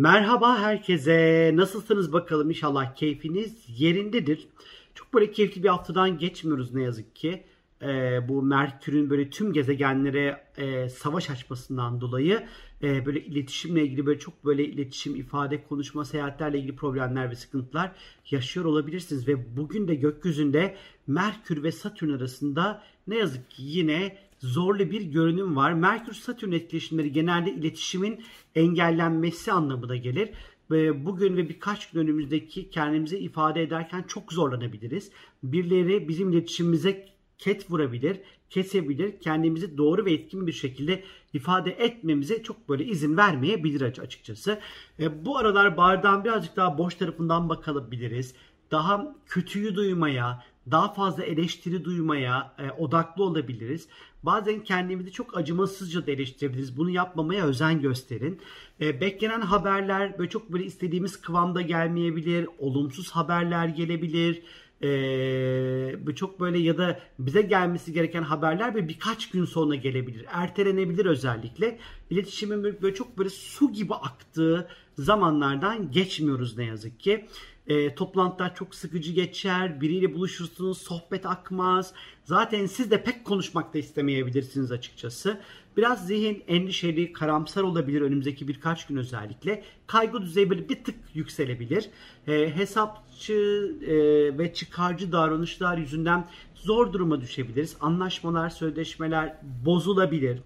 Merhaba herkese. Nasılsınız bakalım? İnşallah keyfiniz yerindedir. Çok böyle keyifli bir haftadan geçmiyoruz ne yazık ki. Ee, bu Merkür'ün böyle tüm gezegenlere e, savaş açmasından dolayı e, böyle iletişimle ilgili böyle çok böyle iletişim, ifade, konuşma, seyahatlerle ilgili problemler ve sıkıntılar yaşıyor olabilirsiniz. Ve bugün de gökyüzünde Merkür ve Satürn arasında ne yazık ki yine zorlu bir görünüm var. Merkür-Satürn etkileşimleri genelde iletişimin engellenmesi anlamına gelir. Bugün ve birkaç gün önümüzdeki kendimizi ifade ederken çok zorlanabiliriz. Birileri bizim iletişimimize ket vurabilir, kesebilir. Kendimizi doğru ve etkin bir şekilde ifade etmemize çok böyle izin vermeyebilir açıkçası. E, bu aralar bardağın birazcık daha boş tarafından bakabiliriz. Daha kötüyü duymaya, daha fazla eleştiri duymaya e, odaklı olabiliriz. Bazen kendimizi çok acımasızca da eleştirebiliriz. Bunu yapmamaya özen gösterin. E, beklenen haberler böyle çok böyle istediğimiz kıvamda gelmeyebilir. Olumsuz haberler gelebilir. Ee, çok böyle ya da bize gelmesi gereken haberler ve birkaç gün sonra gelebilir. Ertelenebilir özellikle. İletişimin böyle çok böyle su gibi aktığı zamanlardan geçmiyoruz ne yazık ki. E, toplantılar çok sıkıcı geçer. Biriyle buluşursunuz, sohbet akmaz. Zaten siz de pek konuşmak da istemeyebilirsiniz açıkçası. Biraz zihin endişeli, karamsar olabilir önümüzdeki birkaç gün özellikle. Kaygı düzeyi böyle bir tık yükselebilir. E, hesapçı e, ve çıkarcı davranışlar yüzünden zor duruma düşebiliriz. Anlaşmalar, sözleşmeler bozulabilir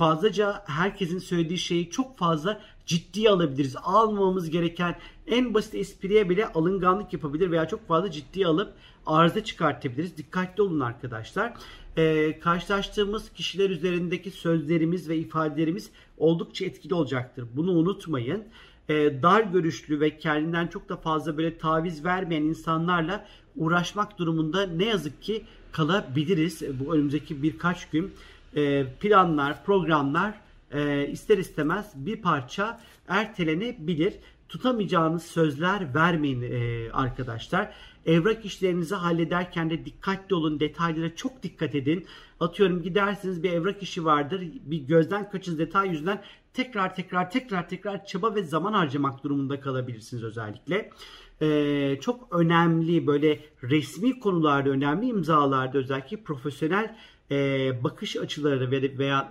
fazlaca herkesin söylediği şeyi çok fazla ciddiye alabiliriz. Almamamız gereken en basit espriye bile alınganlık yapabilir veya çok fazla ciddiye alıp arıza çıkartabiliriz. Dikkatli olun arkadaşlar. Ee, karşılaştığımız kişiler üzerindeki sözlerimiz ve ifadelerimiz oldukça etkili olacaktır. Bunu unutmayın. Ee, dar görüşlü ve kendinden çok da fazla böyle taviz vermeyen insanlarla uğraşmak durumunda ne yazık ki kalabiliriz bu önümüzdeki birkaç gün. Ee, planlar, programlar e, ister istemez bir parça ertelenebilir. Tutamayacağınız sözler vermeyin e, arkadaşlar. Evrak işlerinizi hallederken de dikkatli olun. Detaylara çok dikkat edin. Atıyorum gidersiniz bir evrak işi vardır. Bir gözden kaçın detay yüzünden tekrar tekrar tekrar tekrar çaba ve zaman harcamak durumunda kalabilirsiniz özellikle. Ee, çok önemli böyle resmi konularda önemli imzalarda özellikle profesyonel e, bakış açıları veya, veya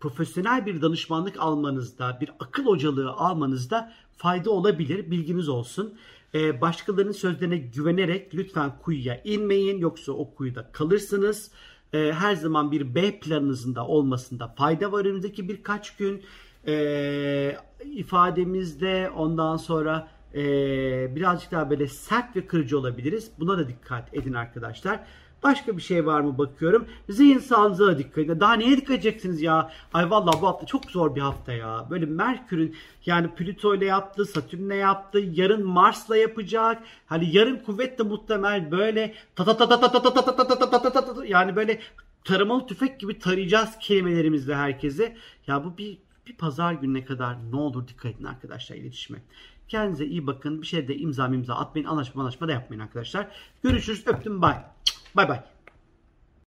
profesyonel bir danışmanlık almanızda, bir akıl hocalığı almanızda fayda olabilir. Bilginiz olsun. Ee, başkalarının sözlerine güvenerek lütfen kuyuya inmeyin. Yoksa o kuyuda kalırsınız. Ee, her zaman bir B planınızın da olmasında fayda var önümüzdeki birkaç gün. Ee, ifademizde ondan sonra birazcık daha böyle sert ve kırıcı olabiliriz. Buna da dikkat edin arkadaşlar. Başka bir şey var mı bakıyorum. Zihin sağlığınıza dikkat edin. Daha neye dikkat edeceksiniz ya? Ay vallahi bu hafta çok zor bir hafta ya. Böyle Merkür'ün yani Plüto ile yaptı, Satürn'le yaptı, yarın Mars'la yapacak. Hani yarın kuvvetle muhtemel böyle ta ta ta ta ta ta ta ta ta ta ta ta ta yani böyle taramalı tüfek gibi tarayacağız kelimelerimizle herkese. Ya bu bir bir pazar gününe kadar ne olur dikkat edin arkadaşlar iletişime. Kendinize iyi bakın. Bir şeyde imza imza atmayın. Anlaşma anlaşma da yapmayın arkadaşlar. Görüşürüz. Öptüm. Bye. Bye bye.